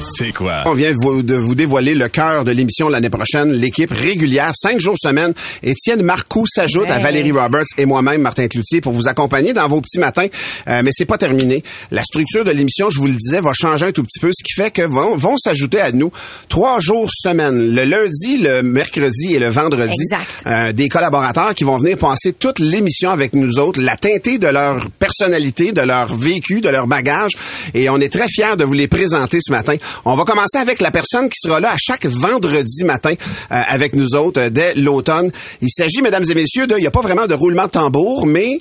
C'est quoi? On vient de vous, de vous dévoiler le cœur de l'émission l'année prochaine, l'équipe régulière, cinq jours semaine. Étienne Marcoux s'ajoute à Valérie Roberts et moi-même, Martin Cloutier, pour vous accompagner dans vos petits matins. Euh, mais c'est pas terminé. La structure de l'émission, je vous le disais, va changer un tout petit peu, ce qui fait que vont, vont s'ajouter à nous trois jours semaine, le lundi, le mercredi et le vendredi, Exact. euh, des collaborateurs qui vont venir passer toute l'émission avec nous autres, la teintée de leur personnalité, de leur vécu, de leur bagage. Et on est très fiers de vous les présenter ce matin. On va commencer avec la personne qui sera là à chaque vendredi matin euh, avec nous autres euh, dès l'automne. Il s'agit, mesdames et messieurs, de, il n'y a pas vraiment de roulement de tambour, mais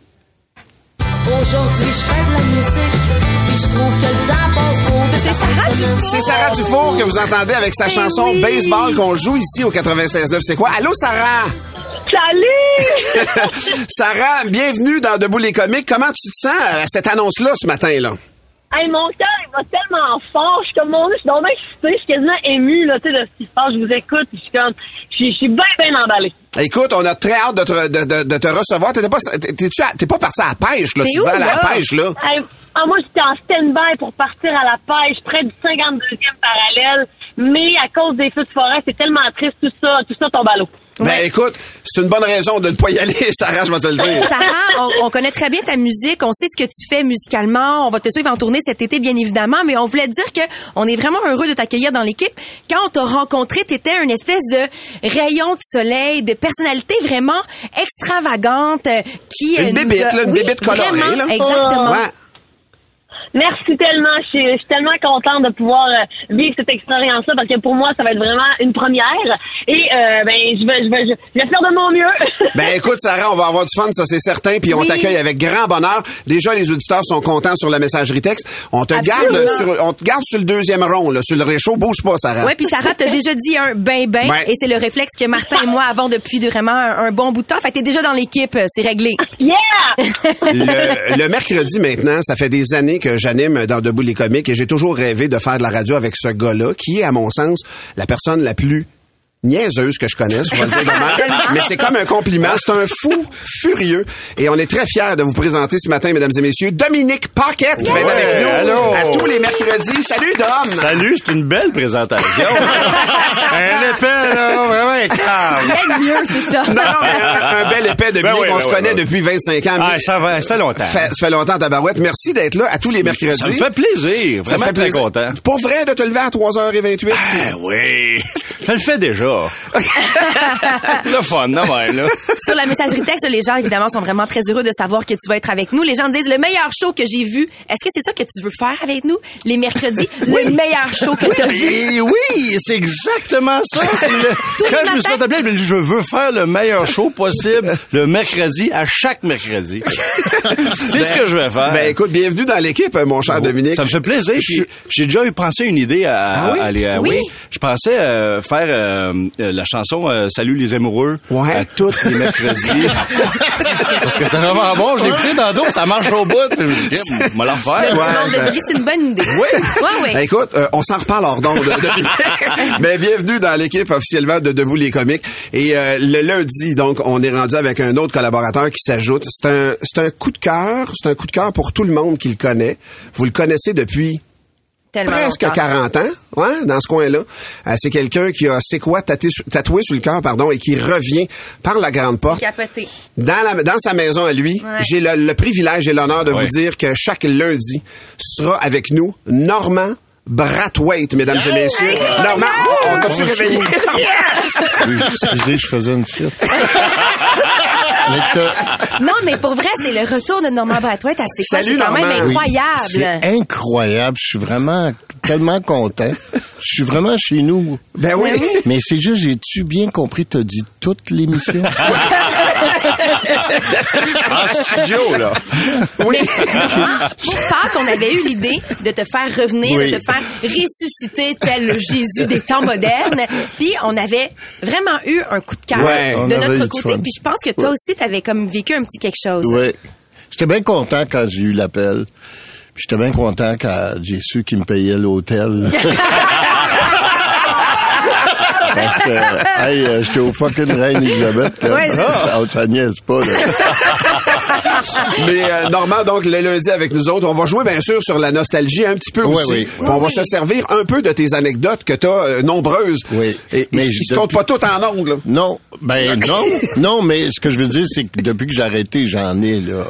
Aujourd'hui, je fais de la musique, puis je trouve que le temps passe trop vite. C'est Sarah Dufour. c'est Sarah Dufour que vous entendez avec sa Eh chanson oui. Baseball qu'on joue ici au 96.9. C'est quoi? Allô, Sarah? Salut! Sarah, bienvenue dans Debout les comiques. Comment tu te sens à cette annonce-là ce matin-là? Hey, mon cœur, il va tellement fort. Je suis comme mon je suis donc bien excitée. Je suis quasiment émue, là, tu sais, de ce qui se passe. Je vous écoute. Je suis comme, je suis- je suis bien, bien emballée. Écoute, on a très hâte de te, de, de- de te recevoir. T'étais pas, t'es-tu à- t'es pas parti à la pêche, là? T'es Tu où, vas à la là? pêche, là? Hey, ah, moi, j'étais en stand-by pour partir à la pêche, près du 52e parallèle. Mais à cause des feux de forêt, c'est tellement triste, tout ça, tout ça tombe à l'eau. Ben, écoute, c'est une bonne raison de ne pas y aller, Sarah, je vais te le dire. Sarah, on, on connaît très bien ta musique, on sait ce que tu fais musicalement, on va te suivre en tournée cet été bien évidemment, mais on voulait te dire que on est vraiment heureux de t'accueillir dans l'équipe. Quand on t'a rencontré, t'étais une espèce de rayon de soleil, de personnalité vraiment extravagante euh, qui Une euh, nous bébite, là, une Oui, bébite colorée, vraiment, là. Exactement. Ouais. Merci tellement. Je suis, je suis tellement contente de pouvoir euh, vivre cette expérience-là parce que pour moi, ça va être vraiment une première. Et euh, ben, je vais, je vais, je, vais faire de mon mieux. Ben écoute, Sarah, on va avoir du fun, ça c'est certain, puis on Oui. t'accueille avec grand bonheur. Déjà, les auditeurs sont contents sur la messagerie texte. On te Absolument. garde sur, on te garde sur le deuxième rond, là, sur le réchaud. Bouge pas, Sarah. Ouais, puis Sarah t'a déjà dit un ben ben Ouais. et c'est le réflexe que Martin et moi avons depuis vraiment un, un bon bout de temps. Fait que t'es déjà dans l'équipe, euh, c'est réglé. yeah! le, le mercredi maintenant, ça fait des années que j'anime dans Debout les comiques et j'ai toujours rêvé de faire de la radio avec ce gars-là, qui est, à mon sens, la personne la plus niaiseuse que je connaisse, je vais le dire de mais c'est comme un compliment. C'est un fou furieux. Et on est très fiers de vous présenter ce matin, mesdames et messieurs, Dominique Paquette qui va être avec nous allô. à tous les mercredis. Salut, Dom! Salut, c'est une belle présentation. un épais, là, vraiment calme. Bien mieux, c'est ça. Non, non, mais un, un bel épais de Ben oui, on ben se oui, connaît ben depuis 25 ans. Ah, ça, va, ça fait longtemps. fait, ça fait longtemps, Tabarouette. Merci d'être là à tous les mercredis. Ça me fait plaisir. Ça fait très plaisir. content. Pour vrai de te lever à 3h28? Ah oui. Je le fais déjà. le fun, non, même, là. Sur la messagerie texte, les gens, évidemment, sont vraiment très heureux de savoir que tu vas être avec nous. Les gens disent le meilleur show que j'ai vu. Est-ce que c'est ça que tu veux faire avec nous, les mercredis? Le meilleur show que tu as vu. Et oui, c'est exactement ça. Le- Quand je me suis fait appeler, je me dis, je veux faire le meilleur show possible le mercredi à chaque mercredi. c'est ce que je vais faire. Ben écoute, bienvenue dans l'équipe, mon cher Dominique. Ça me fait plaisir. J'ai déjà eu pensé une idée à, Ah oui? à aller. à- Oui. Je pensais euh, faire euh, la chanson euh, Salut les amoureux Ouais. à tous les mercredis. Parce que c'était vraiment bon. Je l'ai écouté tantôt, ça marche au bout. Je me dis, Tiens, on va la refaire. Ouais, ben- c'est une bonne idée. Oui. Ouais, Ben, ouais. écoute, euh, on s'en reparle hors d'onde. de- Mais bienvenue dans l'équipe officiellement de Debout les comiques. Et euh, le lundi, donc, on est rendu avec un autre collaborateur qui s'ajoute. C'est un, c'est un coup de cœur. C'est un coup de cœur pour tout le monde qui le connaît. Vous le connaissez depuis Tellement presque longtemps. 40 ans, ouais, dans ce coin-là. Euh, c'est quelqu'un qui a c'est quoi tatoué, tatoué sur le cœur, pardon, et qui revient par la grande porte. Capoté. Dans, la, dans sa maison à lui, Ouais. j'ai le, le privilège et l'honneur de Ouais. vous dire que chaque lundi sera avec nous Normand Brathwaite, mesdames et messieurs. Normand, on t'a-tu réveillé? Oui, excusez, je faisais une sieste. Mais t'as- Non, mais pour vrai, c'est le retour de Normand Brathwaite à? Salut, C'est quand même incroyable. c'est incroyable. Je suis vraiment tellement content. Je suis vraiment chez nous. Ben oui. Mais c'est juste, j'ai-tu bien compris, t'as dit toute l'émission? En studio, là. Oui. Pour Pâques, on avait eu l'idée de te faire revenir, Oui. de te faire ressusciter tel le Jésus des temps modernes. Puis on avait vraiment eu un coup de cœur Ouais, de notre côté. Puis je pense que toi aussi, tu avais comme vécu un petit quelque chose. Oui. J'étais bien content quand j'ai eu l'appel. Puis J'étais bien content quand j'ai su qu'il me payait l'hôtel. Parce que, hey, euh, j'étais au fucking Reine Elisabeth. Ouais, Ah, ça niaise pas, là. Mais euh, Normand, donc le lundi avec nous autres, on va jouer bien sûr sur la nostalgie un petit peu Oui, aussi. oui. Puis on va se servir un peu de tes anecdotes que tu as nombreuses. Oui. Et, Mais se comptent pas toutes en là. Non, ben non, non, mais ce que je veux dire, c'est que depuis que j'ai arrêté, j'en ai, là.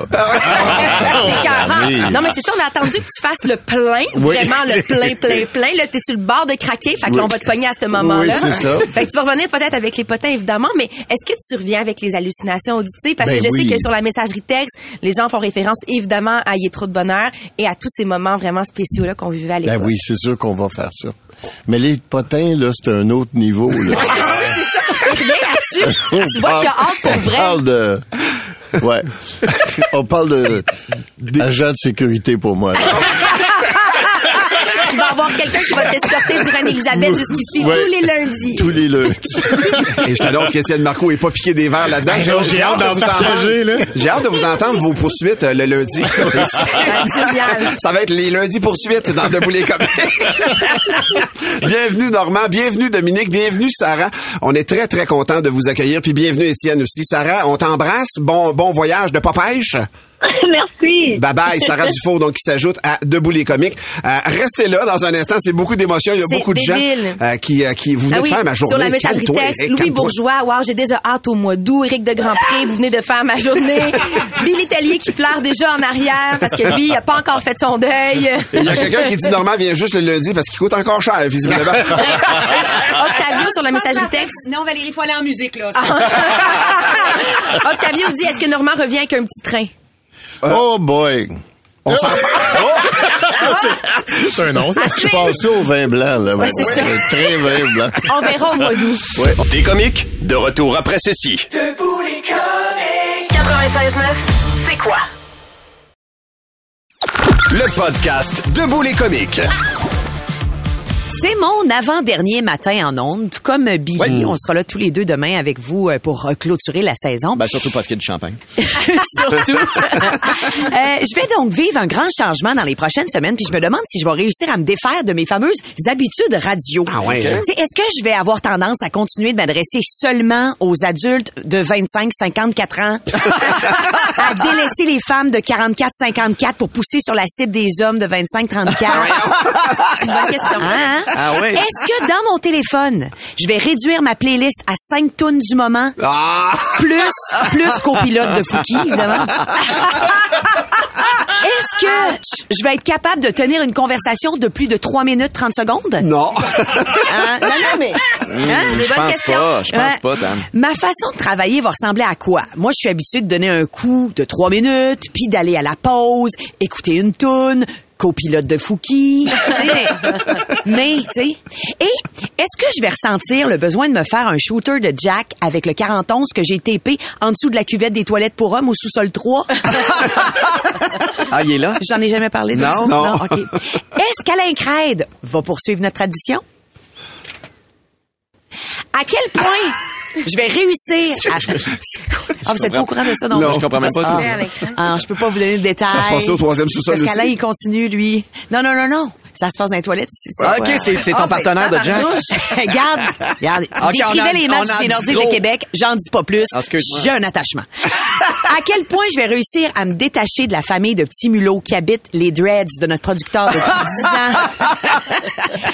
J'en ai. Non, mais c'est ça, on a attendu que tu fasses le plein, Oui. vraiment le plein, plein, plein. Là, t'es sur le bord de craquer, fait que là, on va te pogner à ce moment-là. Oui, c'est ça. Fait que tu vas revenir peut-être avec les potins, évidemment, mais est-ce que tu reviens avec les hallucinations auditives? Parce Ben que je oui. sais que sur la messagerie texte, les gens font référence évidemment à Y est trop de bonheur et à tous ces moments vraiment spéciaux là qu'on vivait à l'époque. Ben oui, c'est sûr qu'on va faire ça. Mais les potins, là, c'est un autre niveau, là. Reviens là-dessus. tu vois qu'il y a hâte pour On vrai. parle de... Ouais. On parle de... d'agent de sécurité pour moi. Tu vas avoir quelqu'un qui va t'escorter du Reine-Élisabeth jusqu'ici Ouais. tous les lundis. Tous les lundis. Et je t'annonce qu'Étienne Marco est pas piqué des verres là-dedans. j'ai hâte d'en vous partager, entendre. là. J'ai hâte de vous entendre vos poursuites euh, le lundi. Génial. Ça va être les lundis poursuites dans Debout les comiques. bienvenue Normand, bienvenue Dominique, bienvenue Sarah. On est très très content de vous accueillir puis bienvenue Étienne aussi. Sarah, on t'embrasse. Bon bon voyage de pas pêche. Merci. Bye bye, Sarah Dufault, donc qui s'ajoute à Debout les comiques. Euh, restez là dans un instant, c'est beaucoup d'émotions. Il y a beaucoup de gens euh, qui, euh, qui vous venez Ah de faire ma journée. sur la messagerie Calme-toi, texte, Louis. Bourgeois, wow, j'ai déjà hâte au mois d'août. Éric de Grandpré, vous venez de faire ma journée. Billy Tellier qui pleure déjà en arrière parce que lui, il a pas encore fait son deuil. Il y a quelqu'un qui dit Normand vient juste le lundi parce qu'il coûte encore cher, visiblement. Octavio sur la messagerie texte. Non, Valérie, faut aller en musique, là. Octavio dit, est-ce que Normand revient avec un petit train? Oh boy. On s'en C'est un nom, ça. Je suis passé au vin blanc, là? Ouais, c'est Très vin blanc. On verra au mois d'août. Des comiques, de retour après ceci. 96.9, c'est quoi? Le podcast Debout les comiques. C'est mon avant-dernier matin en ondes, tout comme Billy. On sera là tous les deux demain avec vous euh, pour clôturer la saison. Ben, surtout parce qu'il y a du champagne. Surtout. Euh, je vais donc vivre un grand changement dans les prochaines semaines, puis je me demande si je vais réussir à me défaire de mes fameuses habitudes radio. Ah ouais, hein? Tu sais, Est-ce que je vais avoir tendance à continuer de m'adresser seulement aux adultes de 25-54 ans, à délaisser les femmes de 44-54 pour pousser sur la cible des hommes de 25-34? C'est une bonne question. Hein? Ah ouais. Est-ce que dans mon téléphone, je vais réduire ma playlist à 5 tonnes du moment, Ah! plus, plus copilote de Fouki, évidemment? Est-ce que je vais être capable de tenir une conversation de plus de 3 minutes 30 secondes? Non. Hein? Non, non, mais... Hein? Je bonne pense question. pas, je pense Ouais. pas, Tam. Ma façon de travailler va ressembler à quoi? Moi, je suis habituée de donner un coup de trois minutes, puis d'aller à la pause, écouter une toune, copilote de Fouki. mais, tu sais. Et est-ce que je vais ressentir le besoin de me faire un shooter de Jack avec le 41 que j'ai tapé en dessous de la cuvette des toilettes pour hommes au sous-sol 3? Ah, il est là? J'en ai jamais parlé de Non. ça. Non. OK. Est-ce qu'Alain Crède va poursuivre notre tradition? À quel point je vais réussir à... Ah, vous êtes pas au courant de ça, non? Non, je comprends même pas Ah. Ah, je peux pas vous donner de détails. Ça se passe au troisième sous-sol Parce qu'Alain, il continue, lui. Non, non, non, non. Ça se passe dans les toilettes. Ah, ok, c'est- ton Ah, ben, partenaire de Jack. regarde, regarde. Décrivez les matchs des Nordiques de Québec. J'en dis pas plus. J'ai un attachement. à quel point je vais réussir à me détacher de la famille de petits mulots qui habitent les dreads de notre producteur depuis 10 ans?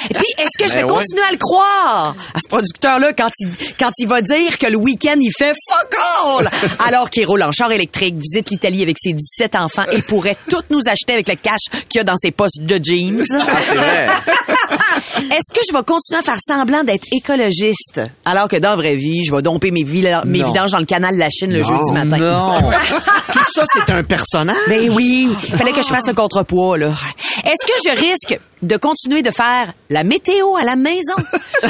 Et puis, est-ce que je vais Ben ouais. continuer à le croire à ce producteur-là quand il, quand il va dire que le week-end, il fait fuck all? Alors qu'il roule en char électrique, visite l'Italie avec ses 17 enfants et pourrait tout nous acheter avec le cash qu'il y a dans ses postes de jeans? Ah, c'est vrai. Est-ce que je vais continuer à faire semblant d'être écologiste alors que dans la vraie vie, je vais domper mes, vila- mes Non. vidanges dans le canal de la Chine le jeudi matin? Non. Tout ça, c'est un personnage. Ben oui, il fallait que je fasse le contrepoids, là. Est-ce que je risque de continuer de faire la météo à la maison? Ou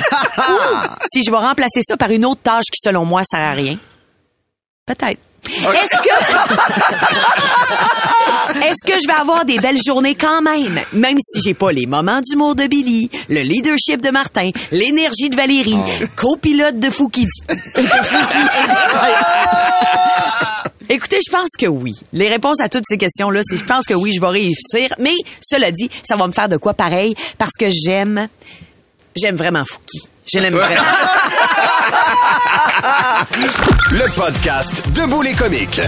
si je vais remplacer ça par une autre tâche qui, selon moi, sert à rien? Peut-être. Est-ce que est-ce que je vais avoir des belles journées quand même, même si j'ai pas les moments d'humour de Billy, le leadership de Martin, l'énergie de Valérie, copilote de Fouki. de Fouki. Écoutez, je pense que oui. Les réponses à toutes ces questions-là, c'est je pense que oui, je vais réussir. Mais cela dit, ça va me faire de quoi pareil parce que j'aime J'aime vraiment Fouki. Je l'aime vraiment. Le podcast Debout les comiques.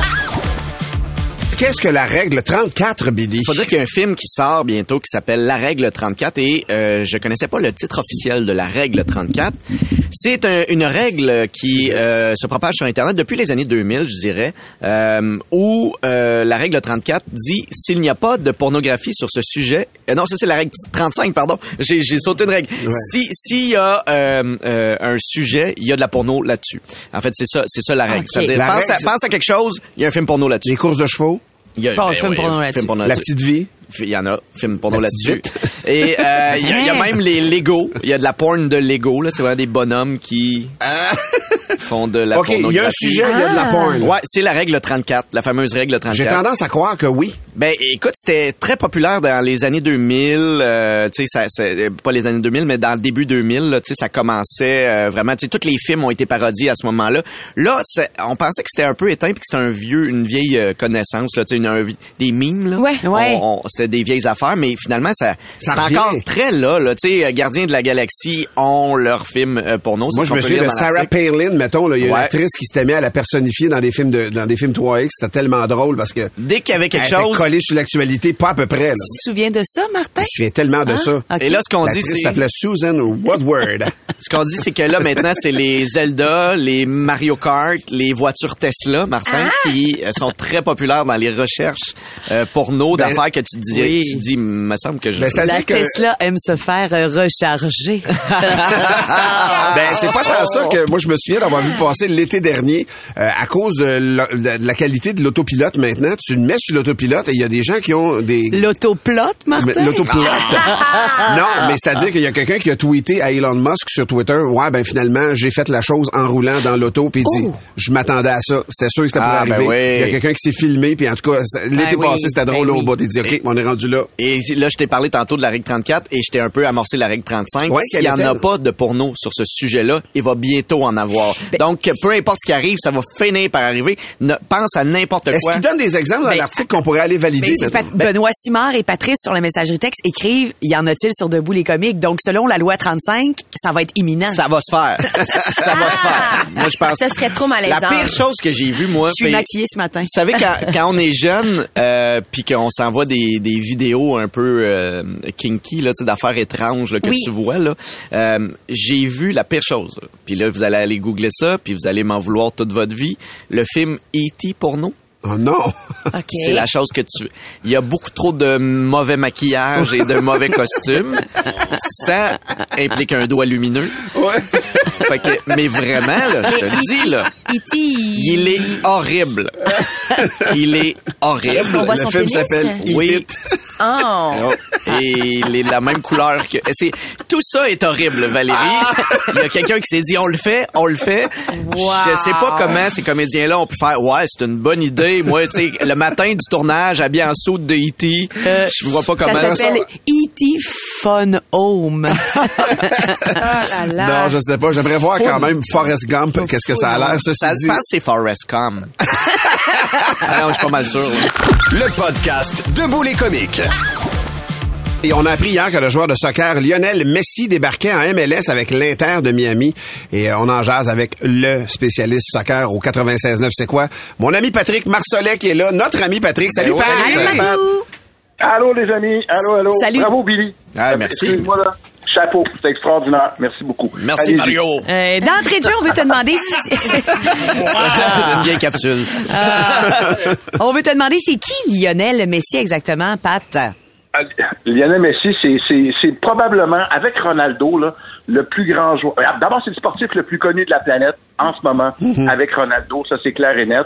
Qu'est-ce que la règle 34, Billy? Faut dire qu'il y a un film qui sort bientôt qui s'appelle La règle 34 et euh, je connaissais pas le titre officiel de La règle 34. C'est un- une règle qui euh, se propage sur Internet depuis les années 2000, je dirais, euh, où euh, la règle 34 dit s'il n'y a pas de pornographie sur ce sujet, euh, non, ça c'est la règle 35, pardon, j'ai j'ai sauté une règle. Si s'il y a euh, euh, un sujet, il y a de la porno là-dessus. En fait, c'est ça, c'est ça la règle. Ok. C'est-à-dire, La pense, à, pense à quelque chose, il y a un film porno Les là-dessus. courses de chevaux? Il y a ben film oui, porno un là-dessus. film porno La petite vie? Il y en a, film porno là-dessus. Et euh, il y, a- il y a même les Lego. Il y a de la porn de Lego. Là, c'est vraiment des bonhommes qui font de la OK, il y a un pornographie. sujet, il y a de la porn. Ouais, c'est la règle 34, la fameuse règle 34. J'ai tendance à croire que oui. Ben, écoute, c'était très populaire dans les années 2000. euh, tu sais, ça, ça- pas les années 2000, mais dans le début 2000, là, tu sais, ça commençait euh, vraiment. Tu sais, tous les films ont été parodiés à ce moment-là. Là, c'est- on pensait que c'était un peu éteint, puis que c'était un vieux, une vieille euh, connaissance, là, tu sais, une- un des mimes, là. Ouais. Ouais. On- on- c'était des vieilles affaires, mais finalement, ça, Ça c'est encore très là, là. Tu sais, euh, Gardiens de la Galaxie ont leur film euh, porno. c'est Moi, je me souviens de Sarah. Palin, mettons, là. Il y a une Ouais. actrice qui s'était mise à la personnifier dans des films de, dans des films 3X. C'était tellement drôle parce que. Dès qu'il y avait quelque elle chose, collée sur l'actualité, pas à peu près, là. Tu te souviens de ça, Martin? Je me souviens tellement de ça. OK. et là, ce qu'on dit, c'est s'appelait Susan Woodward. Ce qu'on dit, c'est que là, maintenant, c'est les Zelda, les Mario Kart, les voitures Tesla, Martin, qui euh, sont très populaires dans les recherches euh, porno Ben, d'affaires que tu dis, oui. tu dis, me semble que je... Ben, La que- Tesla aime se faire euh, recharger. Ben, c'est pas tant ça que moi, je me souviens d'avoir vu passer l'été dernier, euh, à cause de la, de la qualité de l'autopilote maintenant. Tu le mets sur l'autopilote et il y a des gens qui ont des... L'autoplote, Mais Martin? L'autopilote. non, mais c'est-à-dire qu'il y a quelqu'un qui a tweeté à Elon Musk sur Twitter, ouais, ben finalement, j'ai fait la chose en roulant dans l'auto, puis il dit, je m'attendais à ça. C'était sûr que c'était pour Ah, ben arriver. oui. Il y a quelqu'un qui s'est filmé, puis en tout cas, ça- l'été Ben oui, passé, c'était drôle ben au oui. bout. Il dit, OK, on est rendu là. Et là, je t'ai parlé tantôt de la règle 34 et je t'ai un peu amorcé la règle 35. Ouais, S'il quelle y en a pas de porno sur ce sujet-là, il va bientôt en avoir. Ben- Donc, peu importe ce qui arrive, ça va finir par arriver. Ne- pense à n'importe Est-ce quoi. qu'il donne des exemples dans Ben, l'article qu'on pourrait aller valider? Ben, Benoît Simard et Patrice sur la messagerie texte écrivent Y en a-t-il sur Debout les comiques? Donc, selon la loi 35, ça va être imminent. Ça va se faire. ça va se faire. Moi, je pense. Ça serait trop malaisant. La pire chose que j'ai vue, moi, Je suis maquillée ce matin. Vous savez, quand, quand on est jeune, euh, puis qu'on s'envoie des, des vidéos un peu euh, kinky, là, d'affaires étranges là, que Oui. tu vois, là, euh, j'ai vu la pire chose. Puis là, vous allez aller googler ça, puis vous allez m'en vouloir toute votre vie. Le film E.T. porno. Oh non! OK. C'est la chose que tu... Il y a beaucoup trop de mauvais maquillage et de mauvais costumes. Ça implique un doigt lumineux. Ouais. Fait que, mais vraiment, là, je te le dis, là. E.T. Il est horrible. Il est horrible. Le film s'appelle Oui. Oh. Et il est la même couleur que. C'est tout ça est horrible, Valérie. Il y a quelqu'un qui s'est dit on le fait, on le fait. Je sais pas comment ces comédiens-là ont pu faire. Ouais, c'est une bonne idée. Moi, tu sais, le matin du tournage, habillé en saut de E.T., je vois pas comment. Ça s'appelle E.T. Fun Home. Ah là là. Non, je sais pas. J'aimerais voir quand même Forrest Gump. Qu'est-ce que ça a l'air, ceci Ça dit. se passe, c'est Forrest Gump. ah non, je suis pas mal sûr. là. Le podcast Debout les comiques. Et on a appris hier que le joueur de soccer Lionel Messi débarquait en MLS avec l'Inter de Miami. Et euh, on en jase avec le spécialiste soccer au 96.9. C'est quoi? Mon ami Patrick Marcelet qui est là. Notre ami Patrick. Salut, Ben Pat! oui. Allô, les amis, allô, allô. Salut. Bravo Billy. Ah, merci. Excuse-moi là. Chapeau, c'est extraordinaire. Merci beaucoup. Merci, Allez-y. Mario. Euh, D'entrée de jeu, on veut te demander si... Une vieille capsule. on veut te demander c'est qui Lionel Messi exactement, Pat? Ah, Lionel Messi, c'est, c'est, c'est probablement, avec Ronaldo, là, le plus grand joueur. D'abord, c'est le sportif le plus connu de la planète en ce moment, avec Ronaldo, ça c'est clair et net.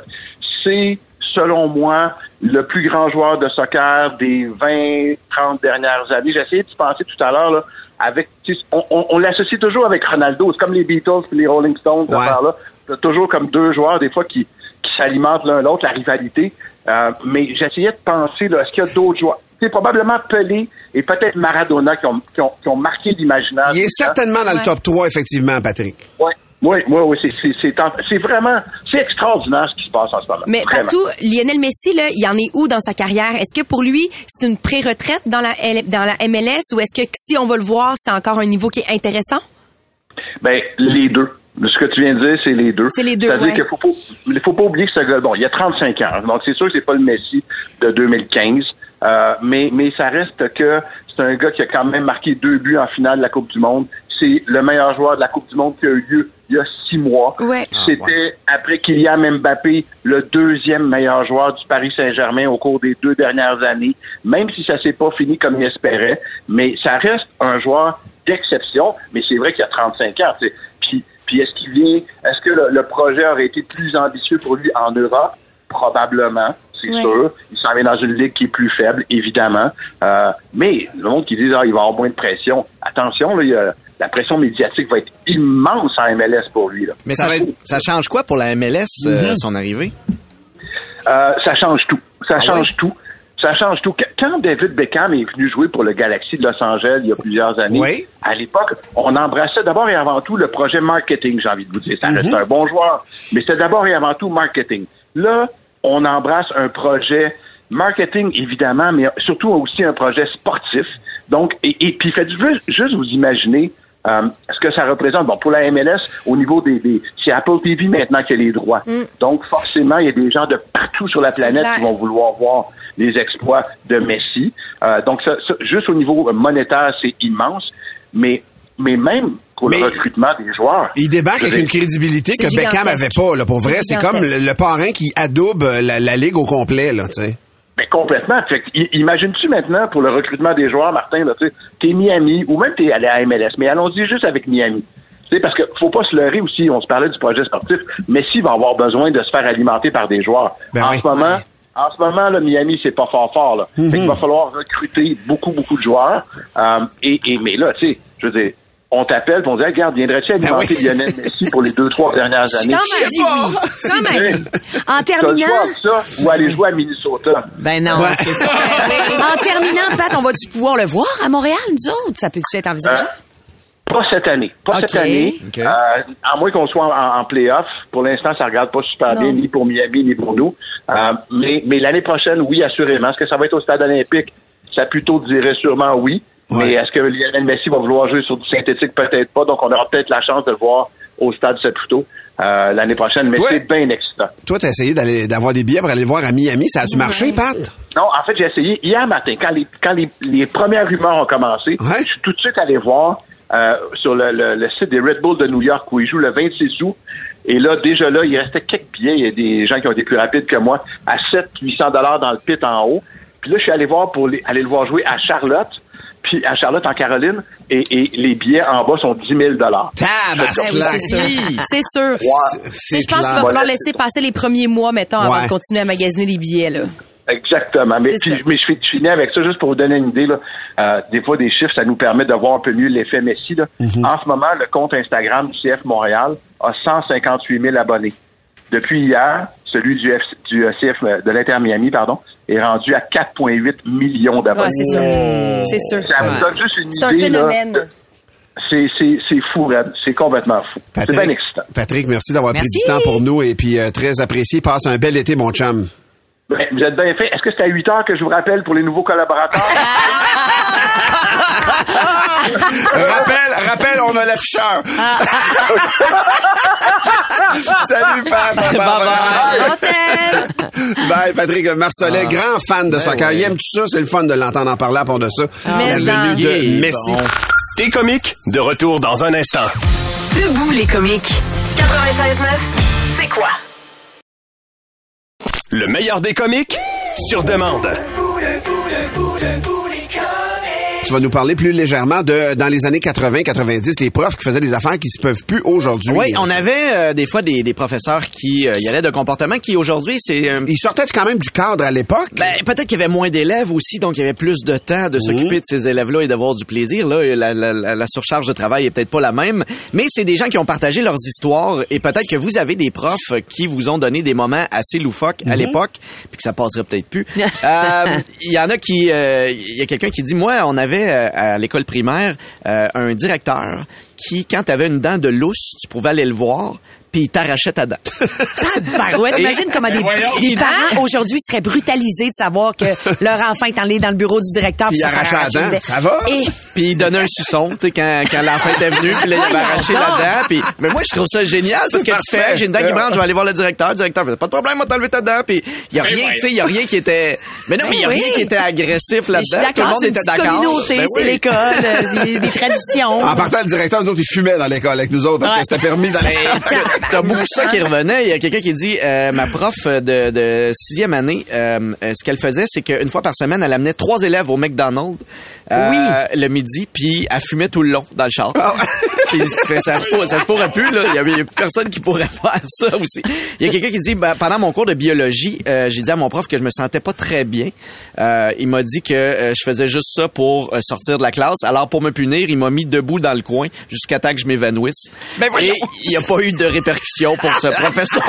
C'est, selon moi, le plus grand joueur de soccer des 20, 30 dernières années. J'ai essayé de penser tout à l'heure, là, avec, on, on, on l'associe toujours avec Ronaldo. C'est comme les Beatles et les Rolling Stones, Ouais. là C'est toujours comme deux joueurs, des fois, qui, qui s'alimentent l'un l'autre, la rivalité. Euh, mais j'essayais de penser, là, est-ce qu'il y a d'autres joueurs? C'est probablement Pelé et peut-être Maradona qui ont, qui ont, qui ont marqué l'imaginaire. Il est certainement dans le top 3, effectivement, Patrick. Ouais. Oui, oui, oui, c'est, c'est, c'est, en- c'est vraiment, c'est extraordinaire ce qui se passe en ce moment. Mais Vraiment. partout, Lionel Messi, là, il en est où dans sa carrière? Est-ce que pour lui, c'est une pré-retraite dans la, dans la MLS ou est-ce que si on va le voir, c'est encore un niveau qui est intéressant? Ben, les deux. Ce que tu viens de dire, c'est les deux. C'est les deux, C'est-à-dire ouais. qu'il faut faut pas oublier que ce gars, bon, il a 35 ans. Donc, c'est sûr que c'est pas le Messi de 2015. Euh, mais, mais ça reste que c'est un gars qui a quand même marqué deux buts en finale de la Coupe du Monde. C'est le meilleur joueur de la Coupe du Monde qui a eu lieu il y a six mois. Ouais. C'était, après Kylian Mbappé, le deuxième meilleur joueur du Paris Saint-Germain au cours des deux dernières années, même si ça s'est pas fini comme il espérait. Mais ça reste un joueur d'exception, mais c'est vrai qu'il a 35 ans. Puis, puis est-ce qu'il vient, est-ce que le, le projet aurait été plus ambitieux pour lui en Europe? Probablement, c'est Ouais. sûr. Il s'en vient dans une ligue qui est plus faible, évidemment. Euh, mais le monde qui dit ah, il va avoir moins de pression. Attention, là, il y a- la pression médiatique va être immense en MLS pour lui. Là. Mais ça, va ça change quoi pour la MLS, euh, son arrivée? Euh, ça change tout. Ça change tout. Ça change tout. Quand David Beckham est venu jouer pour le Galaxy de Los Angeles il y a plusieurs années, Oui. à l'époque, on embrassait d'abord et avant tout le projet marketing, j'ai envie de vous dire. Ça reste un bon joueur, mais c'était d'abord et avant tout marketing. Là, on embrasse un projet marketing, évidemment, mais surtout aussi un projet sportif. Donc, et, et puis faites juste, vous imaginer euh, ce que ça représente. Bon, pour la MLS, au niveau des, des c'est Apple TV maintenant qui a les droits. Donc, forcément, il y a des gens de partout sur la planète qui vont vouloir voir les exploits de Messi. Euh, donc, ça, ça, juste au niveau monétaire, c'est immense. Mais, mais même pour Mais- le recrutement des joueurs. Il débarque avec une crédibilité que Beckham avait pas. Là, pour vrai, C'est comme le, parrain qui adoube euh, la, la ligue au complet. Là, tu sais. Ben, complètement. Fait que, i- imagines-tu maintenant pour le recrutement des joueurs, Martin, là, tu sais, t'es Miami ou même t'es allé à MLS, mais allons-y juste avec Miami. Tu sais, parce que faut pas se leurrer aussi, on se parlait du projet sportif, Messi va avoir besoin de se faire alimenter par des joueurs. Ben en oui. ce moment, en ce moment, là, Miami, c'est pas fort fort, là. Fait qu'il va falloir recruter beaucoup, beaucoup de joueurs. Euh, et, et, mais là, tu sais, je veux dire, on t'appelle, on dit, regarde, viendrais-tu alimenter oui. Lionel Messi pour les deux, trois dernières années? Quand même oui. Quand même. En terminant, ça ou aller jouer à Minnesota? ben non, Ouais. c'est ça. en terminant, Pat, on va-tu pouvoir le voir à Montréal, nous autres? Ça peut-tu être envisagé? Euh, Pas cette année. Pas cette année. Euh, à moins qu'on soit en, en playoff. Pour l'instant, ça regarde pas super Non. bien, ni pour Miami, ni pour nous. Euh, mais mais l'année prochaine, oui, assurément. Est-ce que ça va être au stade olympique? Ça plutôt dirait sûrement oui. Ouais. Mais est-ce que Lionel Messi va vouloir jouer sur du synthétique? Peut-être pas. Donc, on aura peut-être la chance de le voir au stade Saputo euh, l'année prochaine. Mais c'est bien excitant. Toi, t'as essayé d'aller d'avoir des billets pour aller le voir à Miami. Ça a-tu marché, Pat? Non, en fait, j'ai essayé hier matin, quand les, quand les, les premières rumeurs ont commencé, Ouais. je suis tout de suite allé voir euh, sur le, le- le site des Red Bull de New York où ils jouent le 26 août. Et là, déjà là, il restait quelques billets. Il y a des gens qui ont été plus rapides que moi, à 700-800 dollars dans le pit en haut. Puis là, je suis allé voir pour les- aller le voir jouer à Charlotte, puis à Charlotte en Caroline, et, et les billets en bas sont 10 000 dollars. Ben c'est sûr. C'est Je pense qu'il va falloir laisser passer les premiers mois, mettons, avant de continuer à magasiner les billets, là. Exactement. Mais, puis- mais je, finis avec ça juste pour vous donner une idée. Là. Euh, des fois, des chiffres, ça nous permet de voir un peu mieux l'effet Messi. Là. Mhm. En ce moment, le compte Instagram du CF Montréal a 158 000 abonnés. Depuis hier, celui du, F, du euh, CF de l'Inter Miami, pardon, est rendu à 4,8 millions Ouais, d'abonnés. c'est sûr. C'est sûr. ça vous donne juste une C'est un idée. là, phénomène. de- c'est, c'est, c'est fou, Red. C'est complètement fou. C'est bien excitant. Patrick, merci d'avoir pris du temps pour nous et puis euh, très apprécié. Passe un bel été, mon chum. Ben, vous êtes bien fait. Est-ce que c'est à 8 heures que je vous rappelle pour les nouveaux collaborateurs? rappel, rappel, on a l'afficheur. Salut, Pat. Bye bye. Bye, Patrick Marcelet, grand fan de soccer. Il aime tout ça? C'est le fun de l'entendre en parler à part de ça. Mais La venue en- de Messi. bon. T'es comique, de retour dans un instant. Debout les comiques. 96.9, c'est quoi? Le meilleur des comiques, sur demande. Tu vas nous parler plus légèrement de dans les années 80-90, les profs qui faisaient des affaires qui se peuvent plus aujourd'hui. Oui, on avait euh, des fois des, des professeurs qui euh, y allaient de comportements qui aujourd'hui c'est euh, Ils sortaient quand même du cadre à l'époque? ben, peut-être qu'il y avait moins d'élèves aussi, donc il y avait plus de temps de s'occuper de ces élèves-là et d'avoir du plaisir. Là, la, la- la- la surcharge de travail est peut-être pas la même, mais c'est des gens qui ont partagé leurs histoires et peut-être que vous avez des profs qui vous ont donné des moments assez loufoques à l'époque, puis que ça passerait peut-être plus. Euh, Il y en a qui, euh, il y a quelqu'un qui dit, moi, on avait euh, à l'école primaire euh, un directeur qui, quand tu avais une dent de lousse, tu pouvais aller le voir, puis il t'arrachait ta dent. Tabarouette, imagine comment des, des parents aujourd'hui seraient brutalisés de savoir que leur enfant est allé dans le bureau du directeur Puis pour il arrache la dent. Ça va? Et Puis il donnait un suçon, tu sais, quand, quand l'enfant était venu, puis là, il avait arraché la dent. Puis, mais moi, je trouve ça génial, parce que tu fais, j'ai une dent qui branche, je vais aller voir le directeur. Le directeur fait, pas de problème, on va t'enlever ta dent. Puis il y a rien, tu sais, il y a rien qui était... Mais non, mais il y a Oui. rien qui était agressif là-dedans. Tout le monde était d'accord. communauté, Ben c'est l'école, c'est des traditions. En partant, le directeur, nous autres, il fumait dans l'école avec nous autres parce Ouais. que c'était permis dans l'école. T'as beaucoup ça qui revenait. Il y a quelqu'un qui dit euh, ma prof de, de sixième année, euh, euh, ce qu'elle faisait, c'est qu'une fois par semaine, elle amenait trois élèves au McDonald's euh, le midi, puis elle fumait tout le long dans le char. Puis ça, ça, se pour- ça se pourrait plus là. Il y avait personne qui pourrait faire ça aussi. Il y a quelqu'un qui dit ben, pendant mon cours de biologie, euh, j'ai dit à mon prof que je me sentais pas très bien. Euh, il m'a dit que euh, je faisais juste ça pour euh, sortir de la classe. Alors pour me punir, il m'a mis debout dans le coin jusqu'à temps que je m'évanouisse. Et il n'y a pas eu de répercussions pour ce professeur.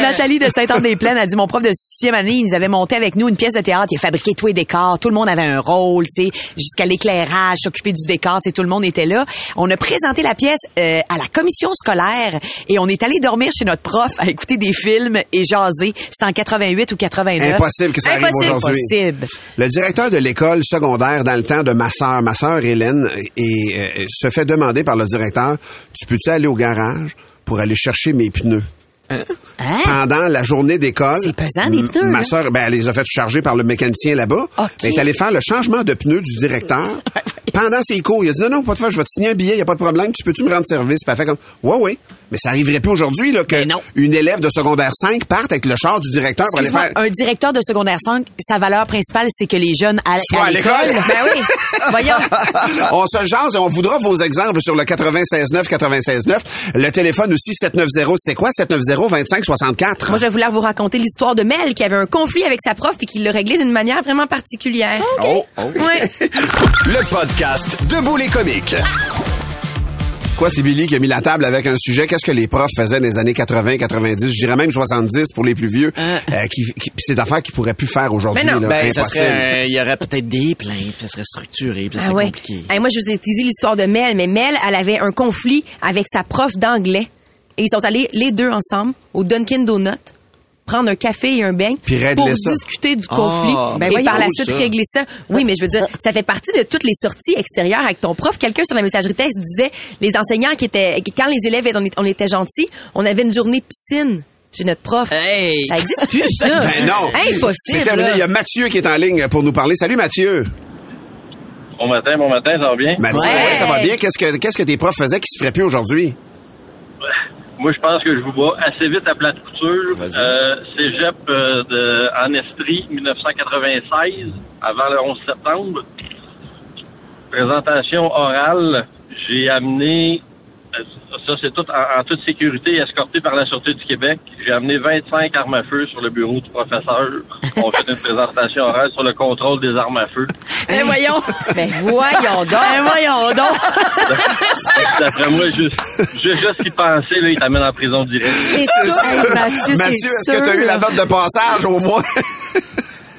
Nathalie de Saint-Anne-des-Plaines a dit mon prof de sixième année, il nous avait monté avec nous une pièce de théâtre, il a fabriqué tous les décors, tout le monde avait un rôle, tu sais, jusqu'à l'éclairage, s'occuper du décor, tu sais, tout le monde était là. On a présenté la pièce euh, à la commission scolaire et on est allé dormir chez notre prof à écouter des films et jaser. C'était en 88 ou 89. Impossible que ça arrive aujourd'hui. Impossible. Le directeur de l'école secondaire dans le temps de ma sœur, ma sœur Hélène, et, euh, se fait demander par le directeur, tu peux-tu aller au garage pour aller chercher mes pneus? Hein? Pendant la journée d'école. C'est pesant, des pneus, Ma sœur, ben, elle les a fait charger par le mécanicien là-bas. OK. Elle est allée faire le changement de pneus du directeur pendant ses cours. Il a dit, non, non, pas de faire, je vais te signer un billet, il n'y a pas de problème, tu peux-tu me rendre service? Puis elle fait comme, ouais, ouais. Mais ça arriverait plus aujourd'hui, là, que une élève de secondaire 5 parte avec le char du directeur pour aller faire... un directeur de secondaire 5, sa valeur principale, c'est que les jeunes à, à l'école. Ben oui. Voyons. on se jase et on voudra vos exemples sur le 96.9, 96.9. Le téléphone aussi, 790, c'est quoi? 790-2564. Moi, je vais vouloir vous raconter l'histoire de Mel qui avait un conflit avec sa prof et qui l'a réglé d'une manière vraiment particulière. Oh, oh. Ouais. Le podcast Debout les comiques. Quoi, c'est Billy qui a mis la table avec un sujet? Qu'est-ce que les profs faisaient dans les années 80, 90, je dirais même 70 pour les plus vieux, euh, qui, qui, puis c'est d'affaires qu'ils pourraient plus faire aujourd'hui. Mais non. là, Ben, ça euh, il y aurait peut-être des plaintes, puis ça serait structuré, puis ça Ah serait ouais. compliqué. Hey, moi, je vous ai teasé l'histoire de Mel, mais Mel, elle avait un conflit avec sa prof d'anglais. Et ils sont allés les deux ensemble au Dunkin' Donut prendre un café et un bain Puis régler pour ça. discuter du conflit ben et voyons, par la suite ça? régler ça. Oui, mais je veux dire, ça fait partie de toutes les sorties extérieures avec ton prof. Quelqu'un sur la messagerie texte disait les enseignants qui étaient quand les élèves on, on était gentils, on avait une journée piscine chez notre prof. Hey! Ça existe plus ça. Ben non. Impossible. C'est terminé. Il y a Mathieu qui est en ligne pour nous parler. Salut Mathieu. Bon matin, bon matin, ça va bien? Mathieu, Ouais. ouais, ça va bien. Qu'est-ce que qu'est-ce que tes profs faisaient qui se ferait plus aujourd'hui? Moi, je pense que je vous bats assez vite à plate couture. Euh, Cégep euh, de, en Estrie, 1996, avant le 11 septembre. Présentation orale. J'ai amené, ça c'est tout en, en toute sécurité, escorté par la Sûreté du Québec. J'ai amené 25 armes à feu sur le bureau du professeur. On fait une présentation orale sur le contrôle des armes à feu. Ben voyons. Ben voyons donc. Ben voyons donc. D'après moi, juste, juste, juste y penser, là, il t'amène en prison direct. C'est Mathieu, Mathieu, est-ce que tu as eu la note de passage au moins?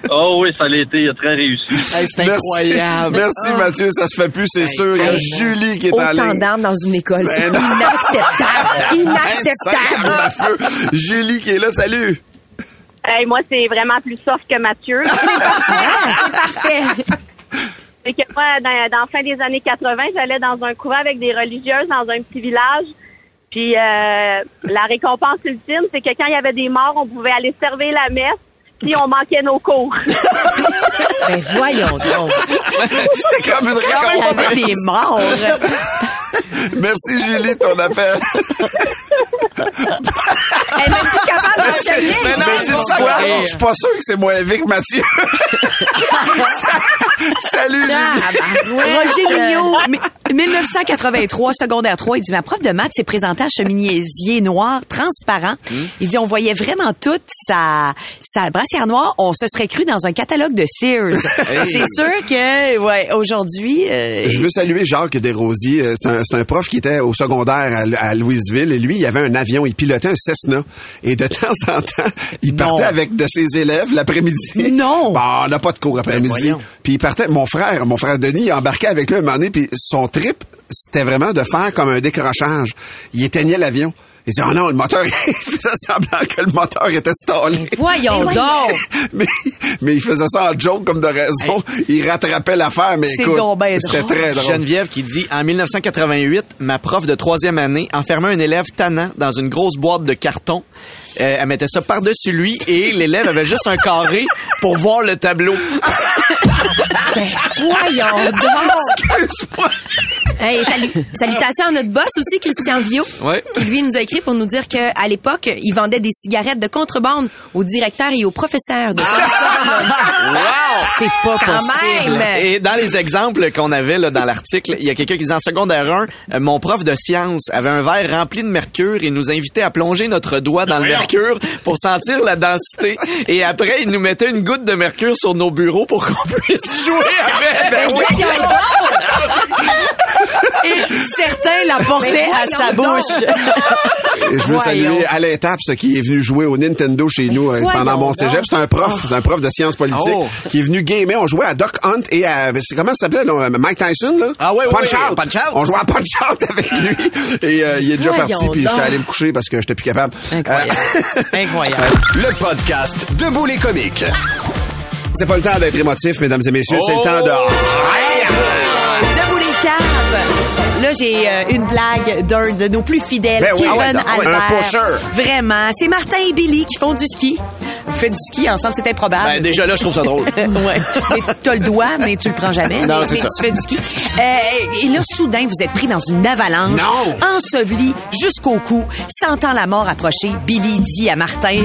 Oh oui, ça l'a été très réussi. Hey, c'est incroyable. Merci Mathieu, ça se fait plus, c'est sûr. Il y a Julie qui est en Autant d'armes dans une école, c'est Ben inacceptable. 25 Inacceptable. feu. Julie qui est là, salut. Hey, moi, c'est vraiment plus soft que Mathieu. C'est parfait. C'est que moi, dans, dans la fin des années 80, j'allais dans un couvent avec des religieuses dans un petit village. Puis euh, la récompense ultime, c'est que quand il y avait des morts, on pouvait aller servir la messe. Puis on manquait nos cours. Ben voyons donc. C'était comme une Il y récompense. avait des morts. Merci Julie de ton appel. Elle est même plus capable d'enchaîner. Mais non, c'est quoi? Je suis pas sûr que c'est moins élevé que Mathieu. Salut Julie. Ah, ben, ouais. Roger Mignot, mi- 1983, secondaire 3, il dit, ma prof de maths s'est présentée en cheminisier noir, transparent. Il dit, on voyait vraiment toute sa, sa brassière noire. On se serait cru dans un catalogue de Sears. C'est sûr que, ouais, aujourd'hui, euh, Je veux saluer Jacques Desrosiers. Euh, C'est un, c'est un prof qui était au secondaire à, à Louisville et lui, il avait un avion, il pilotait un Cessna et de temps en temps, il Non. partait avec de ses élèves l'après-midi. Non. Bon, on n'a pas de cours après-midi. voyons. Puis il partait, mon frère, mon frère Denis, il embarquait avec lui un moment donné, puis son trip, c'était vraiment de faire comme un décrochage. Il éteignait l'avion. Il disait, oh non, le moteur, il faisait semblant que le moteur était stallé. Voyons donc. mais, mais il faisait ça en joke comme de raison. Il rattrapait l'affaire, mais C'est écoute, ben c'était très drôle. Geneviève qui dit en 1988, ma prof de troisième année enfermait un élève tannant dans une grosse boîte de carton. Euh, elle mettait ça par-dessus lui et l'élève avait juste un carré pour voir le tableau. Ben, voyons donc. Excuse-moi. Hey, salut- salutations à notre boss aussi, Christian Viau, Ouais. qui lui nous a écrit pour nous dire qu'à l'époque, il vendait des cigarettes de contrebande aux directeurs et aux professeurs de son école. C'est pas Quand possible. même. Et dans les exemples qu'on avait là, dans l'article, il y a quelqu'un qui dit en secondaire 1, euh, mon prof de sciences avait un verre rempli de mercure et nous invitait à plonger notre doigt dans le mercure pour sentir la densité. Et après, il nous mettait une goutte de mercure sur nos bureaux pour qu'on puisse jouer avec. Ben oui. Et certains la portaient à sa bouche. Et je veux Voyons. saluer Alain Taps qui est venu jouer au Nintendo chez nous euh, Voyons pendant mon cégep. C'est un prof, c'est un prof de sciences politiques Oh. qui est venu gamer. On jouait à Doc Hunt et à comment ça s'appelait là, Mike Tyson là? Ah ouais, Punch ouais, Out. Punch Out. On jouait à Punch Out avec lui et euh, il est déjà Voyons parti puis j'étais allé me coucher parce que j'étais plus capable. Incroyable. Euh, Incroyable. Le podcast Debout les comiques. c'est pas le temps d'être émotif, mesdames et messieurs, c'est le temps de Là, j'ai euh, une blague d'un de nos plus fidèles, Ben oui, Kevin ouais, Albert. un pusher. Vraiment. C'est Martin et Billy qui font du ski. Vous faites du ski ensemble, c'est improbable. Ben, déjà là, je trouve ça drôle. ouais. T'as le doigt, mais tu le prends jamais. Non, c'est mais ça. tu fais du ski. Euh, et là, soudain, vous êtes pris dans une avalanche. Non. Enseveli jusqu'au cou. Sentant la mort approcher, Billy dit à Martin,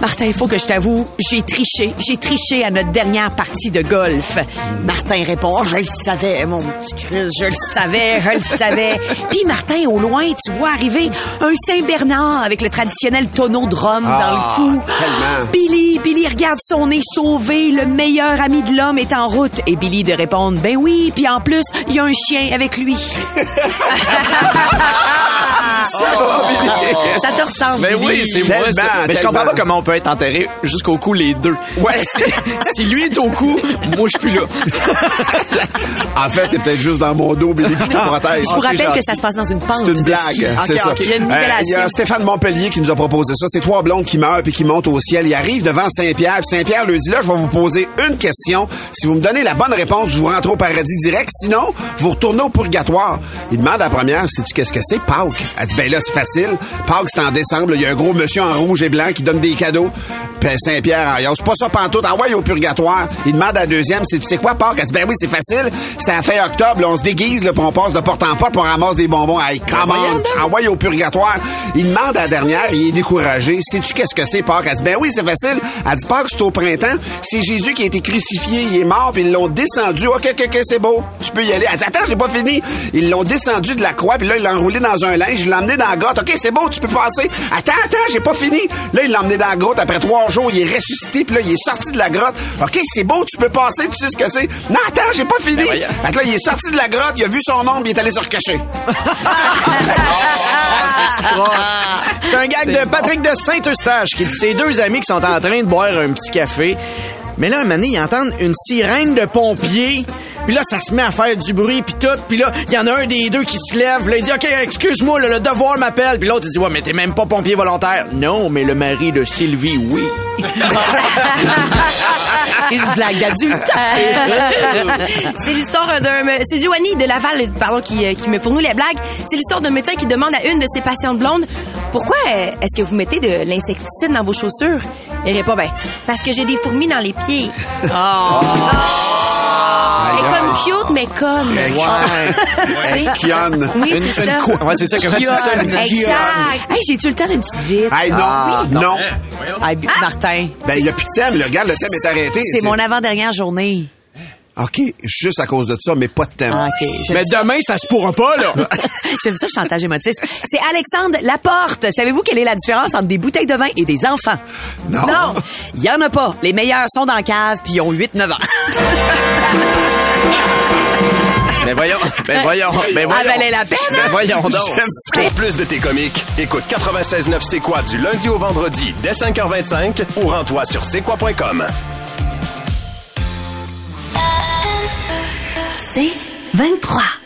Martin, il faut que je t'avoue, j'ai triché. J'ai triché à notre dernière partie de golf. Martin répond, Oh, je le savais, mon petit Chris, je le savais, je le savais. Puis Martin, au loin, tu vois arriver un Saint-Bernard avec le traditionnel tonneau de rhum Ah, dans le cou. tellement. Billy, Billy regarde son nez sauvé, le meilleur ami de l'homme est en route. Et Billy de répondre, ben oui, puis en plus, il y a un chien avec lui. Ça te ressemble. Ben oui, c'est moi Tellement, ça. Mais je comprends pas comment on peut être enterré jusqu'au cou les deux. Ouais. Si, lui est au cou, moi je suis plus là. En fait, t'es peut-être juste dans mon dos, Billy, puis je te protège. Je vous Ah, rappelle c'est que ça se passe dans une pente C'est une blague, c'est ça. Il y a une Euh, Il y nivellation. a Stéphane Montpellier qui nous a proposé ça. C'est trois blondes qui meurent puis qui montent au ciel. Ils arrivent devant Saint-Pierre. Saint-Pierre leur dit là, je vais vous poser une question. Si vous me donnez la bonne réponse, je vous rentre au paradis direct. Sinon, vous retournez au purgatoire. Il demande à la première, sais-tu qu'est-ce que c'est? Pâques? Elle dit, ben là, c'est facile. Pâques, c'est en décembre. Il y a un gros monsieur en rouge et blanc qui donne des cadeaux. Puis Saint-Pierre, ah, c'est pas ça pantoute. Envoie au purgatoire. Il demande à la deuxième, c'est tu sais quoi, Pâques? Elle dit, ben oui, c'est facile. C'est à fin octobre. là, on se déguise, là, puis on passe de porte en porte, puis on ramasse des bonbons. Hey, comment? Envoie au purgatoire. Il demande à la dernière, il est découragé. Sais-tu qu'est-ce que c'est, Pâques? Elle dit, ben oui, c'est facile. Elle dit, Pâques, c'est au printemps. C'est Jésus qui a été crucifié, il est mort, puis ils l'ont descendu. OK, OK, OK, c'est beau. Tu peux y aller. Elle dit, attends, j'ai pas fini. Ils l'ont descendu de la croix, puis là, ils l'ont enroulé dans un linge, ils l'ont emmené dans la grotte. OK, c'est beau, tu peux passer. Attends, attends, j'ai pas fini. Là, il l'a emmené dans la grotte. Après trois jours, il est ressuscité, puis là, il est sorti de la grotte. OK, c'est beau, tu peux passer, tu sais ce que c'est. Non, attends, j'ai pas fini. voyons. Fait que là, il est sorti de la grotte, il a vu son ombre, il est allé se recacher. C'est un gag de Patrick de Saint-Eustache qui dit ses deux amis qui sont en train de boire un petit café. Mais là, un moment donné, ils entendent une sirène de pompiers. Puis là, ça se met à faire du bruit, puis tout. Puis là, il y en a un des deux qui se lève. Là, il dit, OK, excuse-moi, là, le devoir m'appelle. Puis l'autre, il dit, ouais, mais t'es même pas pompier volontaire. Non, mais le mari de Sylvie, oui. Une blague d'adulte. c'est l'histoire d'un... C'est Joanie de Laval, pardon, qui, euh, qui met pour nous les blagues. C'est l'histoire d'un médecin qui demande à une de ses patientes blondes Pourquoi est-ce que vous mettez de l'insecticide dans vos chaussures? Elle répond Ben, parce que j'ai des fourmis dans les pieds. Oh. Elle est comme cute, mais sais? Kionne. Oui, Une- c'est une ça. quoi- Ouais, c'est ça, comment tu dis ça, une Exact. Hey, j'ai-tu le temps d'une petite vite? Hey, non, Ah, non. Hey, Martin, Ben, il y a plus de thème, le gars, le thème est arrêté. c'est mon avant-dernière journée. OK, juste à cause de ça, mais pas de thème. Ah, OK. J'aime Mais demain, ça se pourra pas, là. J'aime ça, le chantage émotif. C'est Alexandre Laporte. Savez-vous quelle est la différence entre des bouteilles de vin et des enfants? Non. Non, il y en a pas. Les meilleurs sont dans la cave puis ils ont 8-9 ans. Ben voyons, ben voyons, ben voyons. Ah, valait la peine, hein? Ben voyons donc. Pour plus de tes comiques, écoute 96.9 C'est quoi du lundi au vendredi dès 5h25 ou rends-toi sur c'est quoi.com. C'est 23.